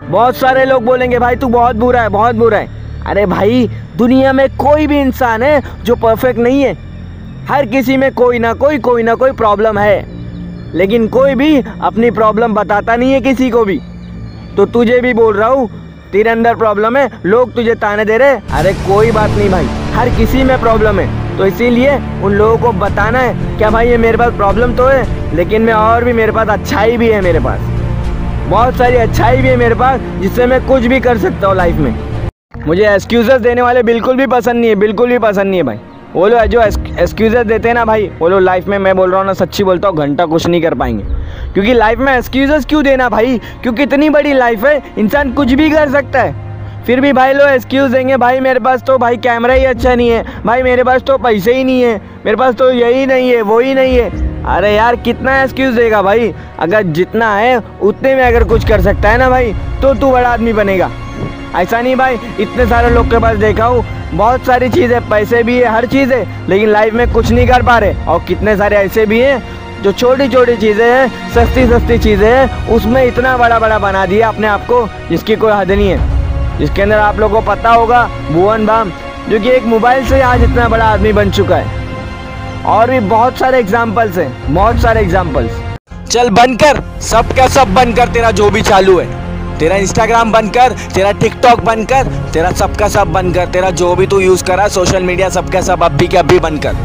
बहुत सारे लोग बोलेंगे, भाई, तू बहुत बुरा है, बहुत बुरा है। अरे भाई, दुनिया में कोई भी इंसान है जो परफेक्ट नहीं है। हर किसी में कोई ना कोई कोई ना कोई प्रॉब्लम है। लेकिन कोई भी अपनी प्रॉब्लम बताता नहीं है किसी को भी। तो तुझे भी बोल रहा हूँ, तेरे अंदर प्रॉब्लम है, लोग तुझे ताने दे रहे अरे कोई बात नहीं भाई, हर किसी में प्रॉब्लम है। तो इसीलिए उन लोगों को बताना है, क्या भाई, ये मेरे पास प्रॉब्लम तो है? लेकिन मैं और भी मेरे पास अच्छाई भी है मेरे पास। बहुत सारी अच्छाई भी है मेरे पास, जिससे मैं कुछ भी कर सकता हूँ लाइफ में। मुझे एक्सक्यूज़ देने वाले बिल्कुल भी पसंद नहीं है, बिल्कुल भी पसंद नहीं है भाई। वो लोग जो एक्सक्यूज़ देते हैं ना भाई, वो लोग लाइफ में मैं बोल रहा हूँ ना, सच्ची बोलता हूँ, घंटा कुछ नहीं कर पाएँगे। क्योंकि लाइफ में एक्सक्यूज़ क्यों देना भाई? क्योंकि इतनी बड़ी लाइफ है, इंसान कुछ भी कर सकता है। फिर भी भाई लोग एक्सक्यूज़ देंगे, भाई मेरे पास तो भाई कैमरा ही अच्छा नहीं है, भाई मेरे पास तो पैसे ही नहीं है, मेरे पास तो यही नहीं है, वो ही नहीं है। अरे यार, कितना एक्सक्यूज़ देगा भाई। अगर जितना है, उतने में अगर कुछ कर सकता है ना भाई तो तू बड़ा आदमी बनेगा। ऐसा नहीं भाई, इतने सारे लोग के पास देखा हूँ, बहुत सारी चीज़ें, पैसे भी है, हर चीज़ है लेकिन लाइफ में कुछ नहीं कर पा रहे। और कितने सारे ऐसे भी हैं, जो छोटी छोटी चीज़ें हैं सस्ती सस्ती चीज़ें हैं, उसमें इतना बड़ा बड़ा बना दिया अपने आप को, जिसकी कोई हद नहीं है। जिसके अंदर आप लोगों को पता होगा, भुवन बाम जो कि एक मोबाइल से आज इतना बड़ा आदमी बन चुका है। और भी बहुत सारे एग्जाम्पल्स हैं, बहुत सारे एग्जाम्पल्स चल बनकर, सब का सब बनकर तेरा जो भी चालू है। तेरा इंस्टाग्राम बनकर, तेरा टिकटॉक बनकर, तेरा सबका सब बनकर, तेरा जो भी तू यूज़ करा सोशल मीडिया सबका सब अभी के अभी बनकर।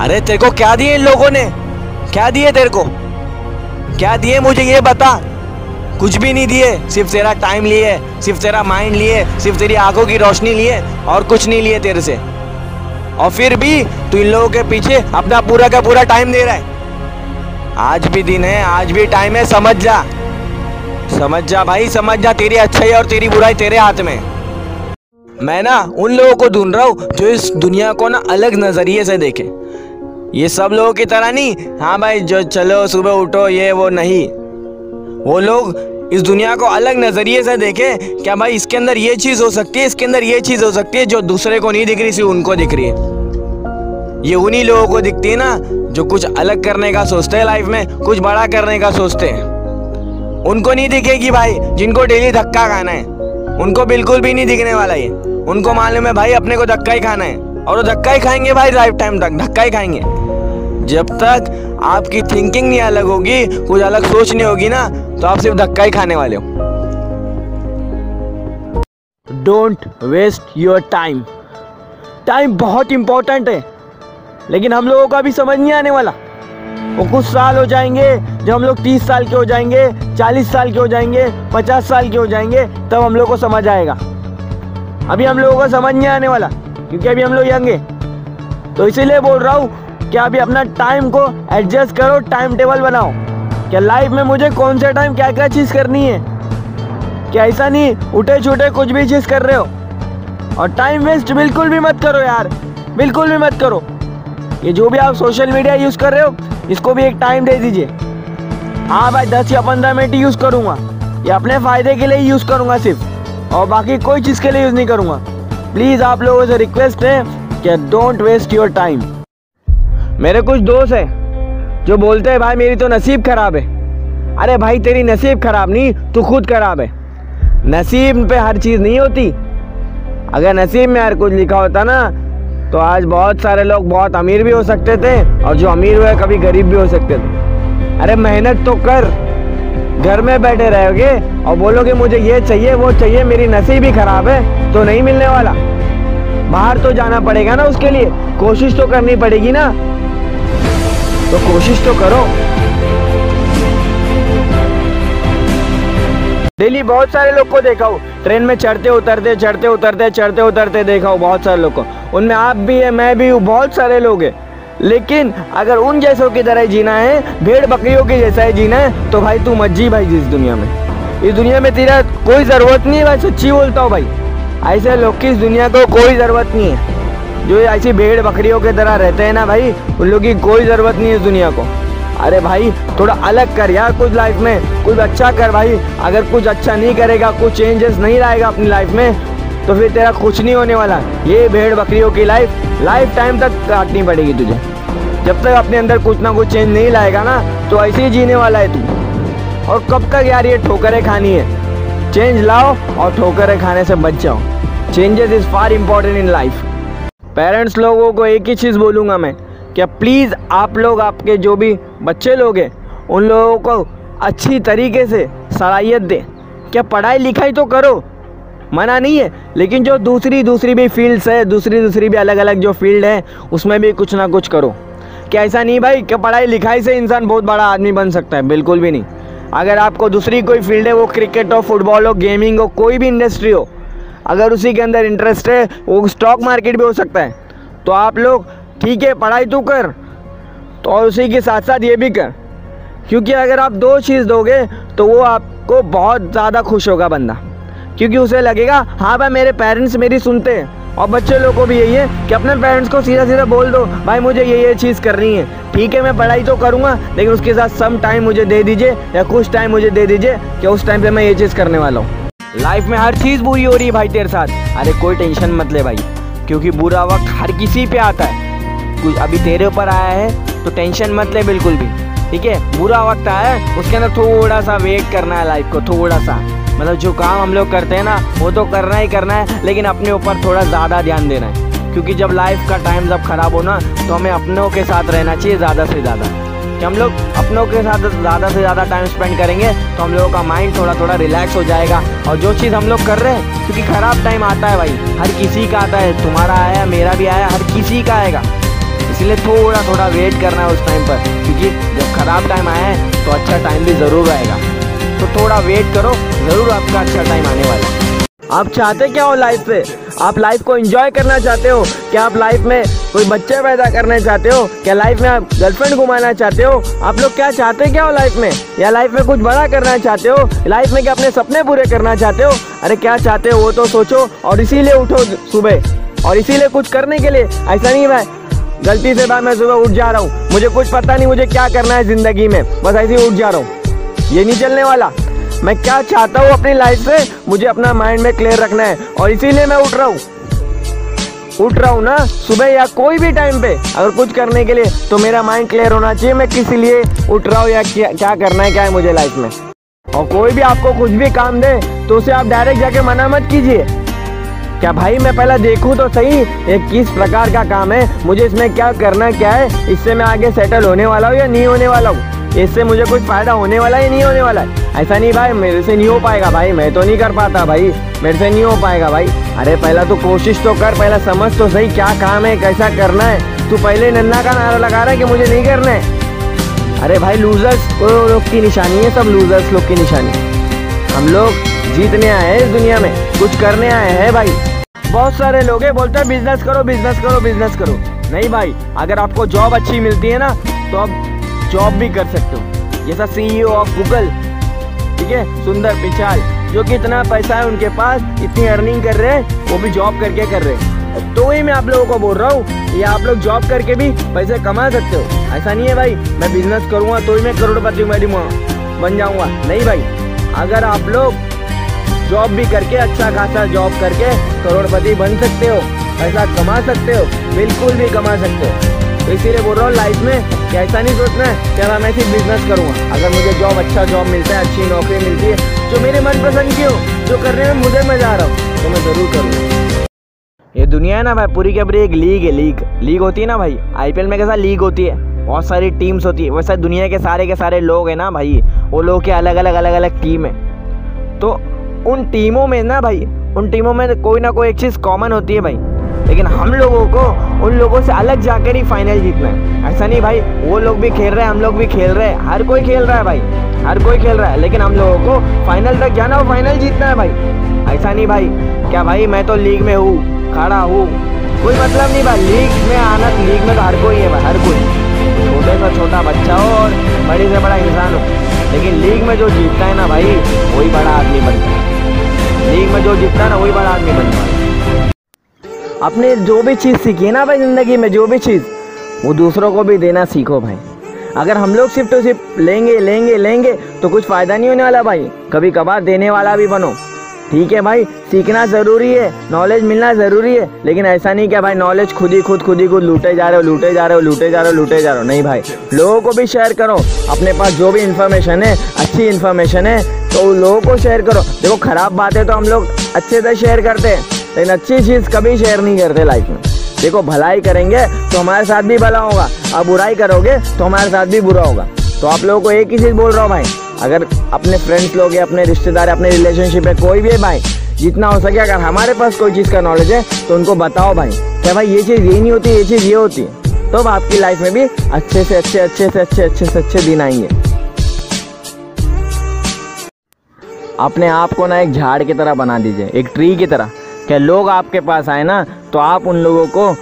अरे तेरे को क्या दिए इन लोगों ने? क्या दिए तेरे को? क्या दिए मुझे ये बता? कुछ भी नहीं दिए, सिर्फ़ तेरा टाइम लिए, सिर्फ़ तेरा माइंड लिए, सिर्फ़ तेरी आँखों की रोशनी लिए, और कुछ नहीं लिए तेरे से। और फिर भी तू इन लोगों के पीछे अपना पूरा का पूरा टाइम दे रहा है। आज भी दिन है, आज भी टाइम है, समझ जा। समझ जा भाई, समझ जा तेरी अच्छाई और तेरी बुराई तेरे हाथ में। मैं ना उन लोगों को ढूंढ रहा हूँ जो इस दुनिया को ना अलग नज़रिए से देखे। ये सब लोगों की तरह नहीं हाँ भाई, जो चलो सुबह उठो, ये वो नहीं। वो लोग इस दुनिया को अलग नज़रिए से देखे, क्या भाई इसके अंदर ये चीज़ हो सकती है, इसके अंदर ये चीज़ हो सकती है जो दूसरे को नहीं दिख रही, सिर्फ़ उनको दिख रही है। ये उन्हीं लोगों को दिखती है ना, जो कुछ अलग करने का सोचते हैं लाइफ में, कुछ बड़ा करने का सोचते हैं। उनको नहीं दिखेगी भाई, जिनको डेली धक्का खाना है। उनको बिल्कुल भी नहीं दिखने वाला ये। उनको मालूम है भाई, अपने को धक्का ही खाना है। और वो धक्का ही खाएँगे भाई लाइफ टाइम तक, धक्का ही खाएँगे। जब तक आपकी थिंकिंग नहीं अलग होगी, कुछ अलग सोच नहीं होगी ना तो आप सिर्फ़ धक्का ही खाने वाले हो। Don't waste your time time बहुत इंपॉर्टेंट है। लेकिन हम लोगों का भी समझ नहीं आने वाला। वो कुछ साल हो जाएँगे, जब हम लोग तीस साल के हो जाएँगे, चालीस साल के हो जाएँगे, पचास साल के हो जाएँगे, तब हम लोग को समझ आएगा। अभी हम लोगों को समझ नहीं आने वाला, क्योंकि अभी हम लोग यंग हैं। तो इसीलिए बोल रहा हूँ कि अभी अपना टाइम को एडजस्ट करो टाइम टेबल बनाओ। क्या लाइफ में मुझे कौन सा टाइम क्या क्या चीज़ करनी है? क्या ऐसा नहीं उठे छूटे कुछ भी चीज़ कर रहे हो? और टाइम वेस्ट बिल्कुल भी मत करो यार, बिल्कुल भी मत करो। ये जो भी आप सोशल मीडिया यूज़ कर रहे हो, इसको भी एक टाइम दे दीजिए। हाँ भाई, दस या पंद्रह मिनट यूज़ करूँगा। ये अपने फ़ायदे के लिए यूज़ करूँगा सिर्फ़। और बाकी कोई चीज़ के लिए यूज़ नहीं करूँगा। प्लीज़ आप लोगों से रिक्वेस्ट है कि डोंट वेस्ट योर टाइम मेरे कुछ दोस्त हैं, जो बोलते हैं, भाई, मेरी तो नसीब ख़राब है। अरे भाई, तेरी नसीब ख़राब नहीं, तू खुद ख़राब है। नसीब पे हर चीज़ नहीं होती। अगर नसीब में हर कुछ लिखा होता ना तो आज बहुत सारे लोग बहुत अमीर भी हो सकते थे, और जो अमीर हुए, कभी गरीब भी हो सकते थे। अरे मेहनत तो कर, घर में बैठे रहोगे, और बोलोगे, मुझे ये चाहिए, वो चाहिए, मेरी नसीब ही खराब है तो नहीं मिलने वाला। बाहर तो जाना पड़ेगा ना उसके लिए, कोशिश तो करनी पड़ेगी ना। तो कोशिश तो करो। डेली बहुत सारे लोग को देखा ट्रेन में चढ़ते, उतरते चढ़ते उतरते चढ़ते, उतरते देखा हूँ बहुत सारे लोग को। उनमें आप भी है, मैं भी हूँ, बहुत सारे लोग हैं। लेकिन अगर उन जैसों की तरह जीना है, भेड़ बकरियों के जैसा ही जीना है तो भाई तू मत जी भाई जिस दुनिया में। इस दुनिया में तेरा कोई ज़रूरत नहीं है भाई सच्ची बोलता हूँ भाई। ऐसे लोग की इस दुनिया को कोई ज़रूरत नहीं है। जो ऐसी भेड़ बकरियों की तरह रहते हैं ना भाई, उन लोग की कोई ज़रूरत नहीं है इस दुनिया को। अरे भाई, थोड़ा अलग कर यार कुछ लाइफ में, कुछ अच्छा कर भाई। अगर कुछ अच्छा नहीं करेगा, कुछ चेंजेस नहीं लाएगा अपनी लाइफ में तो फिर तेरा कुछ नहीं होने वाला। ये भेड़ बकरियों की लाइफ लाइफ टाइम तक काटनी पड़ेगी तुझे। जब तक अपने अंदर कुछ ना कुछ चेंज नहीं लाएगा ना तो ऐसे ही जीने वाला है तू। और कब तक यार ये ठोकरें खानी है? चेंज लाओ और ठोकरें खाने से बच जाओ। Changes is far important in life parents लोगों को एक ही चीज़ बोलूँगा मैं, क्या प्लीज़ आप लोग आपके जो भी बच्चे लोग हैं, उन लोगों को अच्छी तरीके से सलाहियत दें। क्या पढ़ाई लिखाई तो करो, मना नहीं है, लेकिन जो दूसरी दूसरी भी फील्ड्स है, दूसरी दूसरी भी अलग अलग जो फ़ील्ड है, उसमें भी कुछ ना कुछ करो। क्या ऐसा नहीं भाई, क्या पढ़ाई लिखाई से इंसान बहुत बड़ा आदमी बन सकता है? बिल्कुल भी नहीं। अगर आपको दूसरी कोई फ़ील्ड है, वो क्रिकेट हो, फुटबॉल हो, गेमिंग हो, कोई भी इंडस्ट्री हो अगर उसी के अंदर इंटरेस्ट है, वो स्टॉक मार्केट भी हो सकता है। तो आप लोग, ठीक है, पढ़ाई तो कर तो और उसी के साथ साथ ये भी कर। क्योंकि अगर आप दो चीज़ दोगे तो वो आपको बहुत ज़्यादा खुश होगा बंदा। क्योंकि उसे लगेगा हाँ भाई, मेरे पेरेंट्स मेरी सुनते हैं, और बच्चे लोगों को भी यही है कि अपने पेरेंट्स को सीधा सीधा बोल दो, भाई, मुझे ये ये चीज़ करनी है। ठीक है, मैं पढ़ाई तो करूँगा, लेकिन उसके साथ सम टाइम मुझे दे दीजिए, या कुछ टाइम मुझे दे दीजिए, कि उस टाइम पे मैं ये चीज़ करने वाला हूँ। लाइफ में हर चीज़ बुरी हो रही है भाई तेरे साथ। अरे कोई टेंशन मत ले भाई, क्योंकि बुरा वक्त हर किसी पे आता है। कुछ अभी तेरे ऊपर आया है तो टेंशन मत ले बिल्कुल भी, ठीक है? बुरा वक्त आया है, उसके अंदर थोड़ा सा वेट करना है लाइफ को थोड़ा सा मतलब जो काम हम लोग करते हैं ना, वो तो करना ही करना है, लेकिन अपने ऊपर थोड़ा ज़्यादा ध्यान देना है। क्योंकि जब लाइफ का टाइम जब ख़राब हो ना तो हमें अपनों के साथ रहना चाहिए ज़्यादा से ज़्यादा। कि हम लोग अपनों के साथ ज़्यादा से ज़्यादा टाइम स्पेंड करेंगे तो हम लोगों का माइंड थोड़ा थोड़ा रिलैक्स हो जाएगा। और जो चीज़ हम लोग कर रहे हैं, क्योंकि ख़राब टाइम आता है भाई, हर किसी का आता है, तुम्हारा आया, मेरा भी आया, हर किसी का आएगा। इसलिए थोड़ा थोड़ा वेट करना है उस टाइम पर, क्योंकि जब ख़राब टाइम आया है तो अच्छा टाइम भी ज़रूर आएगा। तो थोड़ा वेट करो, ज़रूर आपका अच्छा टाइम आने वाला है। आप चाहते क्या हो लाइफ से आप लाइफ को एंजॉय करना चाहते हो? क्या आप लाइफ में कोई बच्चे पैदा करना चाहते हो? क्या लाइफ में आप गर्लफ्रेंड घुमाना चाहते हो? आप लोग क्या चाहते क्या हो लाइफ में? या लाइफ में कुछ बड़ा करना चाहते हो? लाइफ में क्या अपने सपने पूरे करना चाहते हो? अरे क्या चाहते हो वो तो सोचो, और इसीलिए उठो सुबह। और इसीलिए कुछ करने के लिए, ऐसा नहीं भाई गलती से भाई मैं सुबह उठ जा रहा हूँ। मुझे कुछ पता नहीं मुझे क्या करना है ज़िंदगी में। बस ऐसे ही उठ जा रहा हूँ। ये नहीं चलने वाला। मैं क्या चाहता हूँ अपनी लाइफ से मुझे अपना माइंड में क्लियर रखना है। और इसीलिए मैं उठ रहा हूँ। उठ रहा हूँ ना? सुबह या कोई भी टाइम पे अगर कुछ करने के लिए तो मेरा माइंड क्लियर होना चाहिए। मैं किस लिए उठ रहा हूँ या क्या, क्या करना है क्या है मुझे लाइफ में? और कोई भी आपको कुछ भी काम दे तो उसे आप डायरेक्ट जाके मना मत कीजिए। क्या भाई मैं पहले देखूँ तो सही ये किस प्रकार का काम है? मुझे इसमें क्या करना क्या है? इससे मैं आगे सेटल होने वाला हूँ या नहीं होने वाला हूँ? इससे मुझे कुछ फ़ायदा होने वाला है, नहीं होने वाला है? ऐसा नहीं भाई, मेरे से नहीं हो पाएगा भाई, मैं तो नहीं कर पाता भाई, मेरे से नहीं हो पाएगा भाई। अरे पहला तो कोशिश तो कर, पहला समझ तो सही क्या काम है, कैसा करना है। तू पहले नन्ना का नारा लगा रहा है कि मुझे नहीं करना है। अरे भाई लूजर्स लोग की निशानी है, सब लूजर्स लोग की निशानी। हम लोग जीतने आए हैं इस दुनिया में, कुछ करने आए हैं भाई। बहुत सारे लोग बोलते हैं, बिज़नेस करो बिज़नेस करो बिज़नेस करो। नहीं भाई, अगर आपको जॉब अच्छी मिलती है ना तो आप जॉब भी कर सकते हो। जैसा सीईओ ऑफ़ गूगल ठीक है, सुंदर पिछाल जो कि इतना पैसा है उनके पास, इतनी अर्निंग कर रहे हैं, वो भी जॉब करके कर रहे हैं। तो ही मैं आप लोगों को बोल रहा हूँ या आप लोग जॉब करके भी पैसे कमा सकते हो। ऐसा नहीं है भाई, मैं बिज़नेस करूँगा तो ही मैं करोड़पति बन जाऊँगा नहीं भाई, अगर आप लोग जॉब भी करके अच्छा खासा जॉब करके करोड़पति बन सकते हो, पैसा कमा सकते हो, बिल्कुल भी कमा सकते हो। तो इसीलिए बोल रहा हूँ लाइफ में कि ऐसा नहीं सोचना है कि मैं सिर्फ़ बिज़नेस करूँगा अगर मुझे जॉब अच्छा जॉब मिलता है, अच्छी नौकरी मिलती है, जो मेरे मनपसंद की हो, जो करने में मुझे मज़ा आ रहा हूँ तो मैं ज़रूर करूँगा। ये दुनिया है ना भाई, पूरी की पूरी एक लीग है लीग लीग होती है ना भाई? आईपीएल में कैसा लीग होती है? बहुत सारी टीम्स होती है। वैसे दुनिया के सारे के सारे लोग हैं ना भाई, वो लोग के अलग अलग अलग अलग टीम है। तो उन टीमों में ना भाई, उन टीमों में कोई ना कोई एक चीज़ कॉमन होती है भाई। लेकिन हम लोगों को, उन लोगों से अलग जाकर ही फाइनल जीतना है। ऐसा नहीं भाई, वो लोग भी खेल रहे हैं, हम लोग भी खेल रहे हैं। हर कोई खेल रहा है भाई, हर कोई खेल रहा है, लेकिन हम लोगों को फाइनल तक जाना और फाइनल जीतना है भाई। ऐसा नहीं भाई, क्या भाई, मैं तो लीग में हूँ, खड़ा हूँ। कोई मतलब नहीं भाई लीग में आना लीग में तो हर कोई है भाई, हर कोई। छोटे से छोटा बच्चा हो और बड़े से बड़ा इंसान हो। लेकिन लीग में जो जीतता है ना भाई, वही बड़ा आदमी बनता है। लीग में जो जीतता है ना, वही बड़ा आदमी बनता है। अपने जो भी चीज़ सीखी है ना भाई ज़िंदगी में, जो भी चीज़, वो दूसरों को भी देना सीखो भाई। अगर हम लोग सिर्फ़ तो सिर्फ़ लेंगे लेंगे लेंगे तो कुछ फ़ायदा नहीं होने वाला भाई। कभी कभार देने वाला भी बनो। ठीक है भाई, सीखना ज़रूरी है नॉलेज मिलना ज़रूरी है, लेकिन ऐसा नहीं क्या भाई नॉलेज खुद ही खुद खुद ही खुद लूटे जा रहे हो, लूटे जा रहे हो, लूटे जा रहे हो, लूटे जा रहे हो। नहीं भाई, लोगों को भी शेयर करो। अपने पास जो भी इन्फॉर्मेशन है, अच्छी इन्फॉर्मेशन है तो लोगों को शेयर करो। देखो ख़राब बातें तो हम लोग अच्छे से शेयर करते हैं। लेकिन अच्छी चीज़ कभी शेयर नहीं करते लाइफ में। देखो, भलाई करेंगे तो हमारे साथ भी भला होगा, और बुराई करोगे तो हमारे साथ भी बुरा होगा। तो आप लोगों को एक ही चीज़ बोल रहा हूँ भाई, अगर अपने फ्रेंड्स लोग अपने रिश्तेदार अपने रिलेशनशिप है कोई भी है भाई, जितना हो सके अगर हमारे पास कोई चीज़ का नॉलेज है तो उनको बताओ भाई क्या भाई ये चीज़ ये नहीं होती, ये चीज़ ये होती है। तो आपकी लाइफ में भी अच्छे से, अच्छे अच्छे से, अच्छे अच्छे से, अच्छे दिन आएँगे। अपने आप को ना एक झाड़ की तरह बना दीजिए, एक ट्री की तरह। क्या लोग आपके पास आए ना तो आप उन लोगों को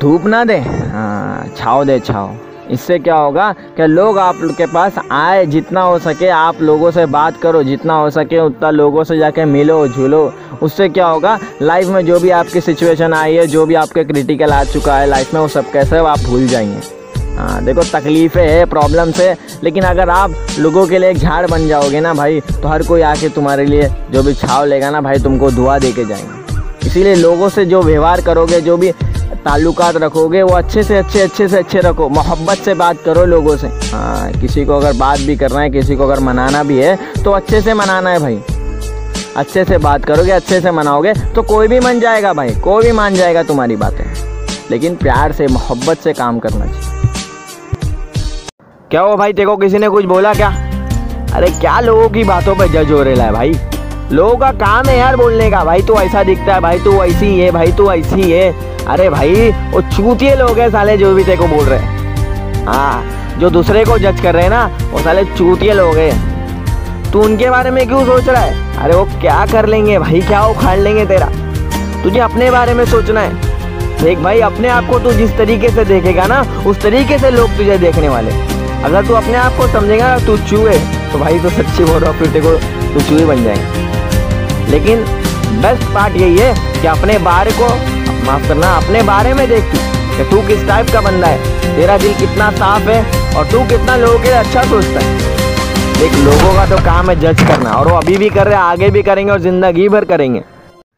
धूप ना दें? हाँ छाव दे, छाव। इससे क्या होगा कि लोग आप के पास आए, जितना हो सके आप लोगों से बात करो, जितना हो सके उतना लोगों से जाके मिलो, झूलो। उससे क्या होगा लाइफ में जो भी आपकी सिचुएशन आई है, जो भी आपके क्रिटिकल आ चुका है लाइफ में, वो सब कैसे आप भूल जाएँगे। हाँ देखो, तकलीफ़ें है प्रॉब्लम्स है, लेकिन अगर आप लोगों के लिए एक झाड़ बन जाओगे ना भाई तो हर कोई आके तुम्हारे लिए जो भी छाव लेगा ना भाई, तुमको दुआ दे के जाएँगे। इसीलिए लोगों से जो व्यवहार करोगे, जो भी ताल्लुकात रखोगे, वो अच्छे से, अच्छे अच्छे से, अच्छे रखो। मोहब्बत से बात करो लोगों से। हाँ किसी को अगर बात भी करना है, किसी को अगर मनाना भी है तो अच्छे से मनाना है भाई। अच्छे से बात करोगे, अच्छे से मनाओगे तो कोई भी मन जाएगा भाई, कोई भी मान जाएगा तुम्हारी बातें। लेकिन प्यार से, मोहब्बत से काम करना चाहिए। क्या हो भाई देखो किसी ने कुछ बोला क्या? अरे, क्या लोगों की बातों पर जज हो रहा है भाई? लोगों का काम है यार बोलने का। भाई तू ऐसा दिखता है, भाई तू ऐसी है, भाई तू ऐसी है। अरे भाई, वो चूतिए लोग हैं साले जो भी तेरे को बोल रहे हैं। हाँ जो दूसरे को जज कर रहे हैं ना, वो साले चूतिए लोग हैं। तू उनके बारे में क्यों सोच रहा है? अरे वो क्या कर लेंगे भाई, क्या उखाड़ लेंगे तेरा? तुझे अपने बारे में सोचना है। देख भाई, अपने आप को तू जिस तरीके से देखेगा ना, उस तरीके से लोग तुझे देखने वाले अगर तू अपने आप को समझेगा, तू चूहे तो भाई तो सच्ची बोल रहा फिर देखो तू चूहे बन जाएँगे। लेकिन बेस्ट पार्ट यही है कि अपने बारे को माफ़ करना, अपने बारे में देख कि तू किस टाइप का बंदा है। तेरा दिल कितना साफ़ है और तू कितना लोगों के लिए अच्छा सोचता है। देख, लोगों का तो काम है जज करना और वो अभी भी कर रहे हैं, आगे भी करेंगे और ज़िंदगी भर करेंगे।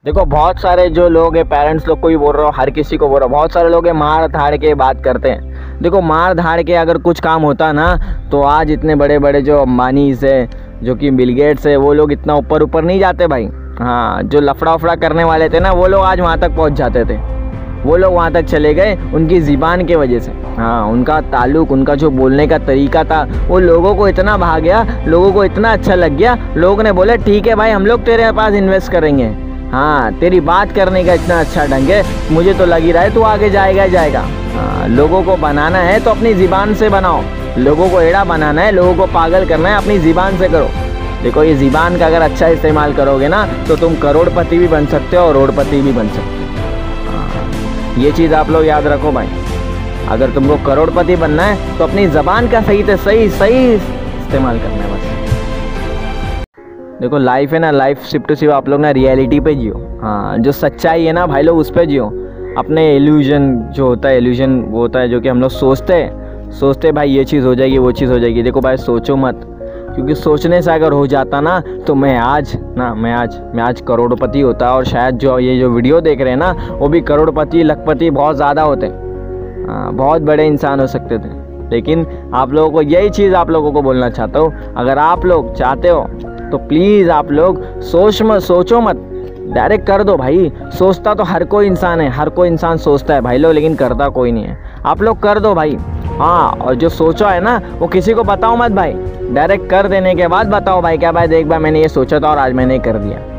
देखो, बहुत सारे जो लोग हैं पेरेंट्स लोग को भी बोल रहा हूँ, हर किसी को बोल रहा हूँ, बहुत सारे लोग हैं, मार धाड़ के बात करते हैं। देखो, मार धाड़ के अगर कुछ काम होता ना तो आज इतने बड़े बड़े जो अम्बानीस है, जो कि बिलगेट्स है, वो लोग इतना ऊपर ऊपर नहीं जाते भाई। हाँ जो लफड़ा उफड़ा करने वाले थे ना, वो लोग आज वहाँ तक पहुँच जाते थे। वो लोग वहाँ तक चले गए, उनकी ज़िबान के वजह से। हाँ उनका ताल्लुक, उनका जो बोलने का तरीका था, वो लोगों को इतना भा गया, लोगों को इतना अच्छा लग गया, लोगों ने बोले, ठीक है भाई, हम लोग तेरे पास इन्वेस्ट करेंगे। हाँ तेरी बात करने का इतना अच्छा ढंग है, मुझे तो लग ही रहा है तू आगे जाएगा ही जाएगा। हाँ लोगों को बनाना है तो अपनी ज़िबान से बनाओ। लोगों को एड़ा बनाना है, लोगों को पागल करना है, अपनी ज़िबान से करो। देखो ये ज़िबान का अगर अच्छा इस्तेमाल करोगे ना तो तुम करोड़पति भी बन सकते हो और रोडपति भी बन सकते हो। हाँ, ये चीज़ आप लोग याद रखो भाई। अगर तुमको करोड़पति बनना है तो अपनी ज़बान का सही से सही सही इस्तेमाल करना है बस। देखो लाइफ है ना लाइफ सिर्फ़ टू सिर्फ़ आप लोग ना रियलिटी पे जियो। हाँ जो सच्चाई है ना भाई लोग उस पर जियो। अपने एल्यूजन जो होता है एल्यूजन वो होता है जो कि हम लोग सोचते हैं। सोचते भाई ये चीज़ हो जाएगी वो चीज़ हो जाएगी। देखो भाई सोचो मत। क्योंकि सोचने से अगर हो जाता ना तो मैं आज, ना, मैं आज मैं आज करोड़पति होता और शायद जो ये जो वीडियो देख रहे हैं ना, वो भी करोड़पति, लखपति बहुत ज़्यादा होते हाँ। बहुत बड़े इंसान हो सकते थे। लेकिन आप लोगों को यही चीज़ आप लोगों को बोलना चाहता हूँ, अगर आप लोग चाहते हो तो प्लीज़ आप लोग सोच मत सोचो मत। डायरेक्ट कर दो भाई। सोचता तो हर कोई इंसान है, हर कोई इंसान सोचता है भाई लोग, लेकिन करता कोई नहीं है। आप लोग कर दो भाई। हाँ और जो सोचा है ना, वो किसी को बताओ मत भाई। डायरेक्ट कर देने के बाद बताओ भाई, क्या भाई देख भाई मैंने ये सोचा था और आज मैंने कर दिया।